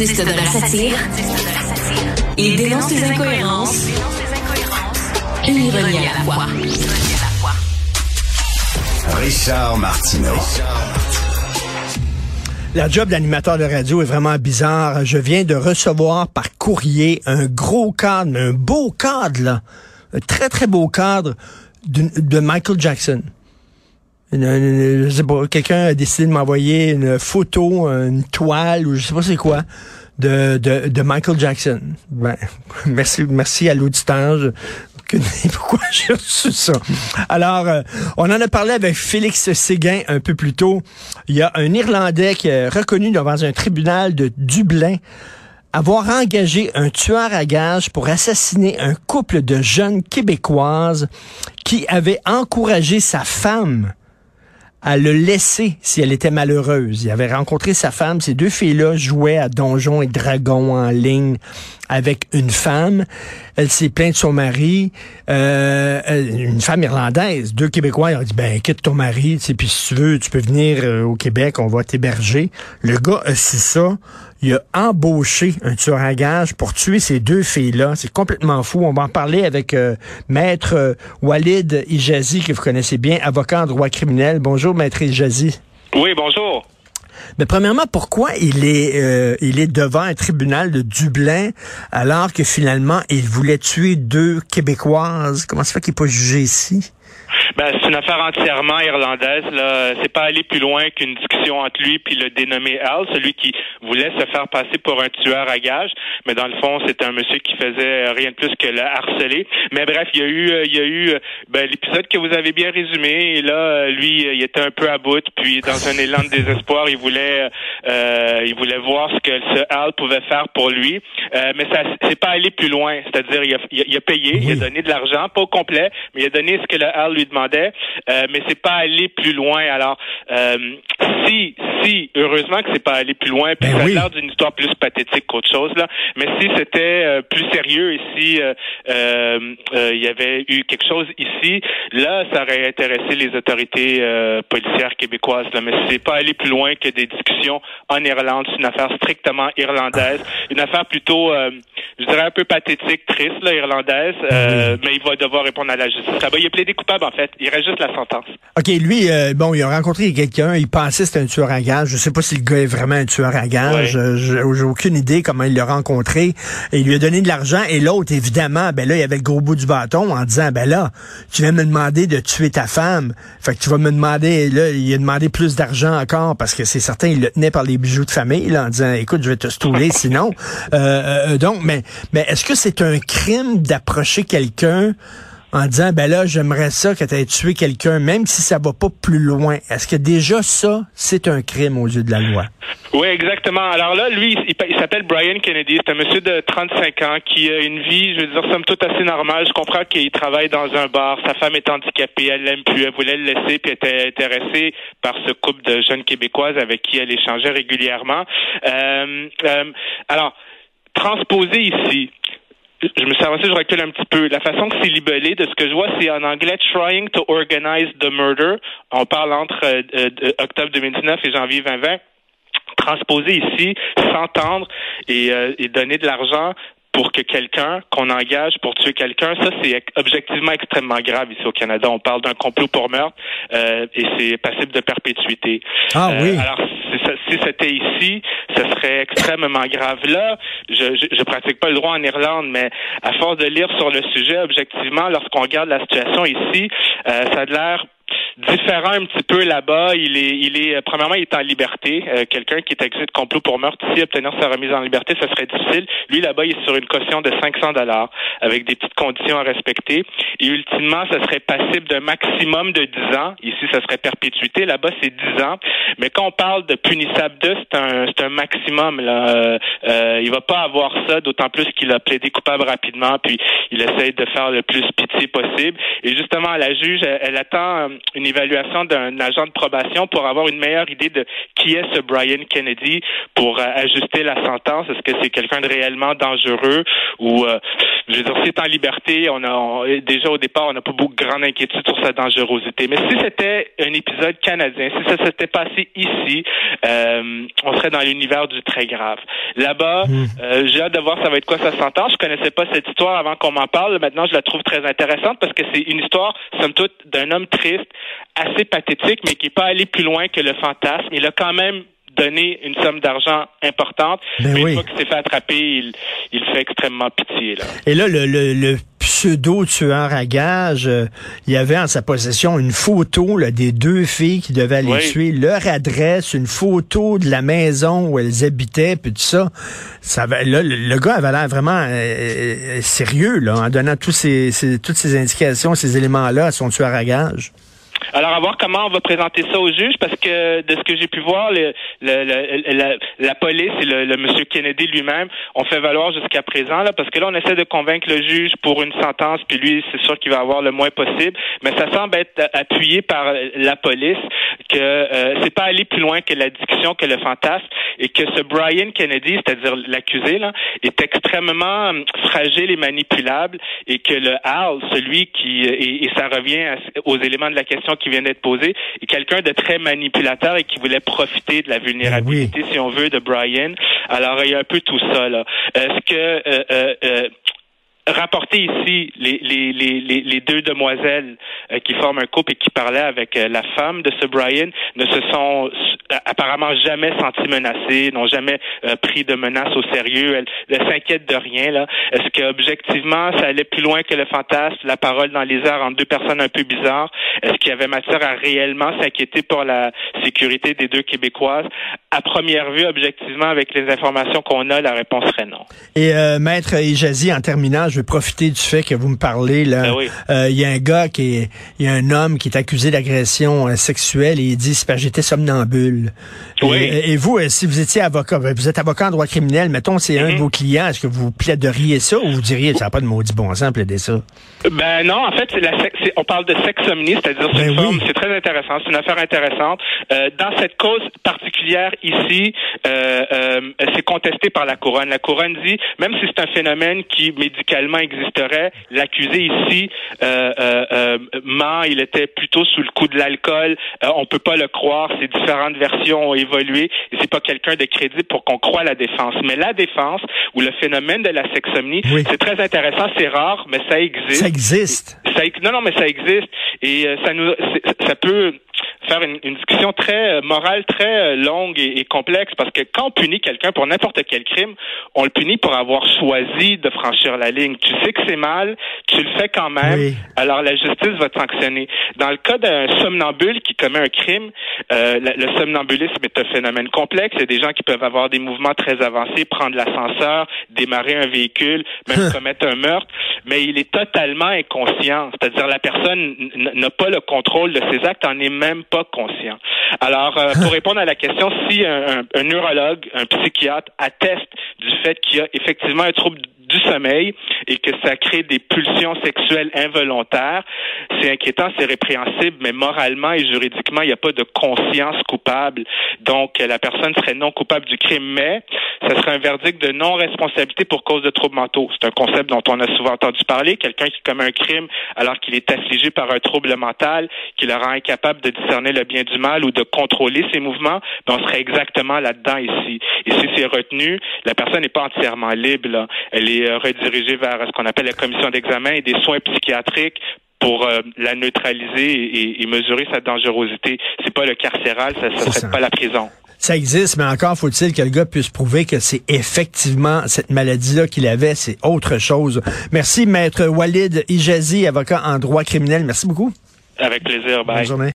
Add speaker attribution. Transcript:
Speaker 1: artiste de la satire. Il dénonce les incohérences et l'ironie à la fois.
Speaker 2: Richard Martineau.
Speaker 3: La job d'animateur de radio est vraiment bizarre. Je viens de recevoir par courrier un gros cadre, un beau cadre, là. Un très, très beau cadre de Michael Jackson. Je sais pas, quelqu'un a décidé de m'envoyer une photo, une toile, ou je sais pas c'est quoi, de, de, de Michael Jackson. Ben, merci, merci à l'auditeur pourquoi j'ai reçu ça. Alors, euh, on en a parlé avec Félix Séguin un peu plus tôt. Il y a un Irlandais qui est reconnu devant un tribunal de Dublin avoir engagé un tueur à gages pour assassiner un couple de jeunes québécoises qui avait encouragé sa femme à le laisser si elle était malheureuse. Il avait rencontré sa femme. Ces deux filles-là jouaient à Donjons et Dragons en ligne avec une femme. Elle s'est plainte de son mari, euh, une femme irlandaise. Deux Québécois, ont dit, ben, quitte ton mari, puis si tu veux, tu peux venir euh, au Québec, on va t'héberger. Le gars c'est ça. Il a embauché un tueur à gage pour tuer ces deux filles-là. C'est complètement fou. On va en parler avec euh, Maître euh, Walid Ijazi, que vous connaissez bien, avocat en droit criminel. Bonjour, Maître Ijazi.
Speaker 4: Oui, bonjour.
Speaker 3: Mais premièrement, pourquoi il est euh, il est devant un tribunal de Dublin alors que finalement il voulait tuer deux Québécoises? Comment ça fait qu'il n'est pas jugé ici?
Speaker 4: Ben, c'est une affaire entièrement irlandaise. Là, c'est pas aller plus loin qu'une discussion entre lui puis le dénommé Al, celui qui voulait se faire passer pour un tueur à gages, mais dans le fond, c'est un monsieur qui faisait rien de plus que le harceler. Mais bref, il y a eu, il y a eu ben, l'épisode que vous avez bien résumé. Et là, lui, il était un peu à bout, puis dans un élan de désespoir, il voulait, euh, il voulait voir ce que ce Al pouvait faire pour lui. Euh, mais ça, c'est pas aller plus loin. C'est-à-dire, il a, il a payé, il a donné de l'argent, pas au complet, mais il a donné ce que le Al lui demandait, euh, mais c'est pas aller plus loin. Alors, euh, si, si, heureusement que c'est pas aller plus loin, puis ben ça a l'air d'une histoire plus pathétique qu'autre chose là. Mais si c'était euh, plus sérieux et si il y avait eu quelque chose ici, là, ça aurait intéressé les autorités policières québécoises. Là. Mais c'est pas aller plus loin que des discussions en Irlande. C'est une affaire strictement irlandaise, une affaire plutôt je dirais un peu pathétique, triste, là, irlandaise, euh, mais il va devoir répondre à la justice. il est plaidé coupable, en fait. Il reste juste la sentence.
Speaker 3: OK, lui, euh, bon, il a rencontré quelqu'un, il pensait que c'était un tueur à gage. Je sais pas si le gars est vraiment un tueur à gage. Euh, j'ai aucune idée comment il l'a rencontré. Et il lui a donné de l'argent. Et l'autre, évidemment, ben là, il avait le gros bout du bâton en disant, ben là, tu viens me demander de tuer ta femme. Fait que tu vas me demander, là, il a demandé plus d'argent encore parce que c'est certain, il le tenait par les bijoux de famille, là, en disant, écoute, je vais te stouler sinon. donc, mais mais est-ce que c'est un crime d'approcher quelqu'un en disant ben là j'aimerais ça que tu aies tué quelqu'un même si ça va pas plus loin. Est-ce que déjà ça c'est un crime aux yeux de la loi?
Speaker 4: Oui exactement. Alors là lui il, s'appelle Brian Kennedy. C'est un monsieur de 35 ans qui a une vie je veux dire somme toute assez normale. Je comprends qu'il travaille dans un bar. Sa femme est handicapée. Elle l'aime plus. Elle voulait le laisser puis était intéressée par ce couple de jeunes québécoises avec qui elle échangeait régulièrement. Euh, euh, alors transposé ici, je me suis avancé, je recule un petit peu. La façon que c'est libellé, de ce que je vois, c'est en anglais trying to organize the murder. On parle entre euh, euh, octobre 2019 et janvier 2020 transposé ici, s'entendre et, euh, et donner de l'argent pour que quelqu'un qu'on engage pour tuer quelqu'un, ça c'est objectivement extrêmement grave ici au Canada. On parle d'un complot pour meurtre euh, et c'est passible de perpétuité.
Speaker 3: Ah oui.
Speaker 4: Euh, alors si c'était ici, ce serait extrêmement grave. Là, je, je, je pratique pas le droit en Irlande, mais à force de lire sur le sujet, objectivement, lorsqu'on regarde la situation ici, euh, ça a l'air différent un petit peu là-bas. Il est, il est, euh, premièrement, il est en liberté. Euh, quelqu'un qui est accusé de complot pour meurtre ici, obtenir sa remise en liberté, ça serait difficile. Lui, là-bas, il est sur une caution de 500 dollars avec des petites conditions à respecter. Et ultimement, ça serait passible d'un maximum de 10 ans. Ici, ça serait perpétuité. Là-bas, c'est 10 ans. Mais quand on parle de punissable 2, c'est un, c'est un maximum. Là. Euh, euh, il va pas avoir ça, d'autant plus qu'il a plaidé coupable rapidement, puis il essaye de faire le plus pitié possible. Et justement, la juge, elle, elle attend une évaluation d'un agent de probation pour avoir une meilleure idée de qui est ce Brian Kennedy pour euh, ajuster la sentence. Est-ce que c'est quelqu'un de réellement dangereux ou, euh, je veux dire, si c'est en liberté, on a déjà au départ, on n'a pas beaucoup de grande inquiétude sur sa dangerosité. Mais si c'était un épisode canadien, si ça s'était passé ici, euh, on serait dans l'univers du très grave. Là-bas, hmm. j'ai hâte de voir ça va être quoi sa sentence. Je connaissais pas cette histoire avant qu'on m'en parle. Maintenant, je la trouve très intéressante parce que c'est une histoire, somme toute, d'un homme triste, assez pathétique, mais qui n'est pas allé plus loin que le fantasme. Il a quand même donné une somme d'argent importante. Ben mais une fois qu'il s'est fait attraper, il, il fait extrêmement pitié. Là.
Speaker 3: Et là, le, le, pseudo-tueur à gage, euh, il y avait en sa possession une photo là, des deux filles qui devaient aller tuer, leur adresse, une photo de la maison où elles habitaient, puis tout ça. ça là, le, gars avait l'air vraiment euh, euh, sérieux là, en donnant tous ces, ces, toutes ces indications, ces éléments-là à son tueur à gage.
Speaker 4: Alors, à voir comment on va présenter ça au juge, parce que de ce que j'ai pu voir, le, la, la, police et le, monsieur Kennedy lui-même ont fait valoir jusqu'à présent, là, parce que là, on essaie de convaincre le juge pour une sentence, puis lui, c'est sûr qu'il va avoir le moins possible, mais ça semble être appuyé par la police que euh, c'est pas aller plus loin que la discussion, que le fantasme, et que ce Brian Kennedy, c'est-à-dire l'accusé, là, est extrêmement hum, fragile et manipulable, et que le Hal, celui qui, et, et ça revient aux éléments de la question qui vient d'être posé, est quelqu'un de très manipulateur et qui voulait profiter de la vulnérabilité, si on veut, de Brian. Alors, il y a un peu tout ça, là. Est-ce que euh, euh, euh rapporter ici les, les, les, les deux demoiselles euh, qui forment un couple et qui parlaient avec euh, la femme de ce Brian ne se sont apparemment jamais senties menacées, n'ont jamais euh, pris de menaces au sérieux. Elles ne s'inquiètent de rien. Est-ce que objectivement ça allait plus loin que le fantasme, la parole dans les airs entre deux personnes un peu bizarres? Est-ce qu'il y avait matière à réellement s'inquiéter pour la sécurité des deux Québécoises? À première vue, objectivement, avec les informations qu'on a, la réponse serait non.
Speaker 3: Et Maître Ijazi, en terminant, je profiter du fait que vous me parlez. Là, ben euh, il y a un gars qui est, il y a un homme qui est accusé d'agression euh, sexuelle et il dit c'est j'étais somnambule. Et, vous, euh, si vous étiez avocat, ben, vous êtes avocat en droit criminel, mettons c'est un de mm-hmm. vos clients, est-ce que vous plaideriez ça ou vous diriez ça n'a pas de maudit bon sens plaider ça?
Speaker 4: Ben non, en fait, la, on parle de sexomnie, c'est-à-dire c'est ben c'est très intéressant, c'est une affaire intéressante. dans cette cause particulière ici, c'est contesté par la couronne. La couronne dit, même si c'est un phénomène qui médicalement existerait. L'accusé ici euh, euh, euh, ment, il était plutôt sous le coup de l'alcool. Euh, on peut pas le croire. Ces différentes versions ont évolué c'est pas quelqu'un de crédible pour qu'on croie la défense. Mais la défense ou le phénomène de la sexomnie, c'est très intéressant. C'est rare, mais ça existe.
Speaker 3: Ça existe.
Speaker 4: Ça, non, non, mais ça existe et ça nous, ça peut faire une, discussion très euh, morale, très euh, longue et, complexe, parce que quand on punit quelqu'un pour n'importe quel crime, on le punit pour avoir choisi de franchir la ligne. Tu sais que c'est mal, tu le fais quand même, alors la justice va te sanctionner. Dans le cas d'un somnambule qui commet un crime, euh, le somnambulisme est un phénomène complexe. Il y a des gens qui peuvent avoir des mouvements très avancés, prendre l'ascenseur, démarrer un véhicule, même commettre un meurtre, mais il est totalement inconscient. C'est-à-dire la personne n'a pas le contrôle de ses actes, en est même pas conscient. Alors, euh, pour répondre à la question, si un, un neurologue, un psychiatre atteste du fait qu'il y a effectivement un trouble du sommeil et que ça crée des pulsions sexuelles involontaires. C'est inquiétant, c'est répréhensible, mais moralement et juridiquement, il n'y a pas de conscience coupable. Donc, la personne serait non coupable du crime, mais ce serait un verdict de non-responsabilité pour cause de troubles mentaux. C'est un concept dont on a souvent entendu parler. Quelqu'un qui commet un crime alors qu'il est affligé par un trouble mental qui le rend incapable de discerner le bien du mal ou de contrôler ses mouvements, ben on serait exactement là-dedans ici. Et si c'est retenu, la personne n'est pas entièrement libre. Elle est euh, redirigé vers ce qu'on appelle la commission d'examen et des soins psychiatriques pour euh, la neutraliser et, mesurer sa dangerosité. C'est pas le carcéral, ça ne serait pas la prison.
Speaker 3: Ça existe, mais encore faut-il que le gars puisse prouver que c'est effectivement cette maladie-là qu'il avait, c'est autre chose. Merci, maître Walid Ijazi, avocat en droit criminel. Merci beaucoup.
Speaker 4: Avec plaisir. Bye. Bonne journée.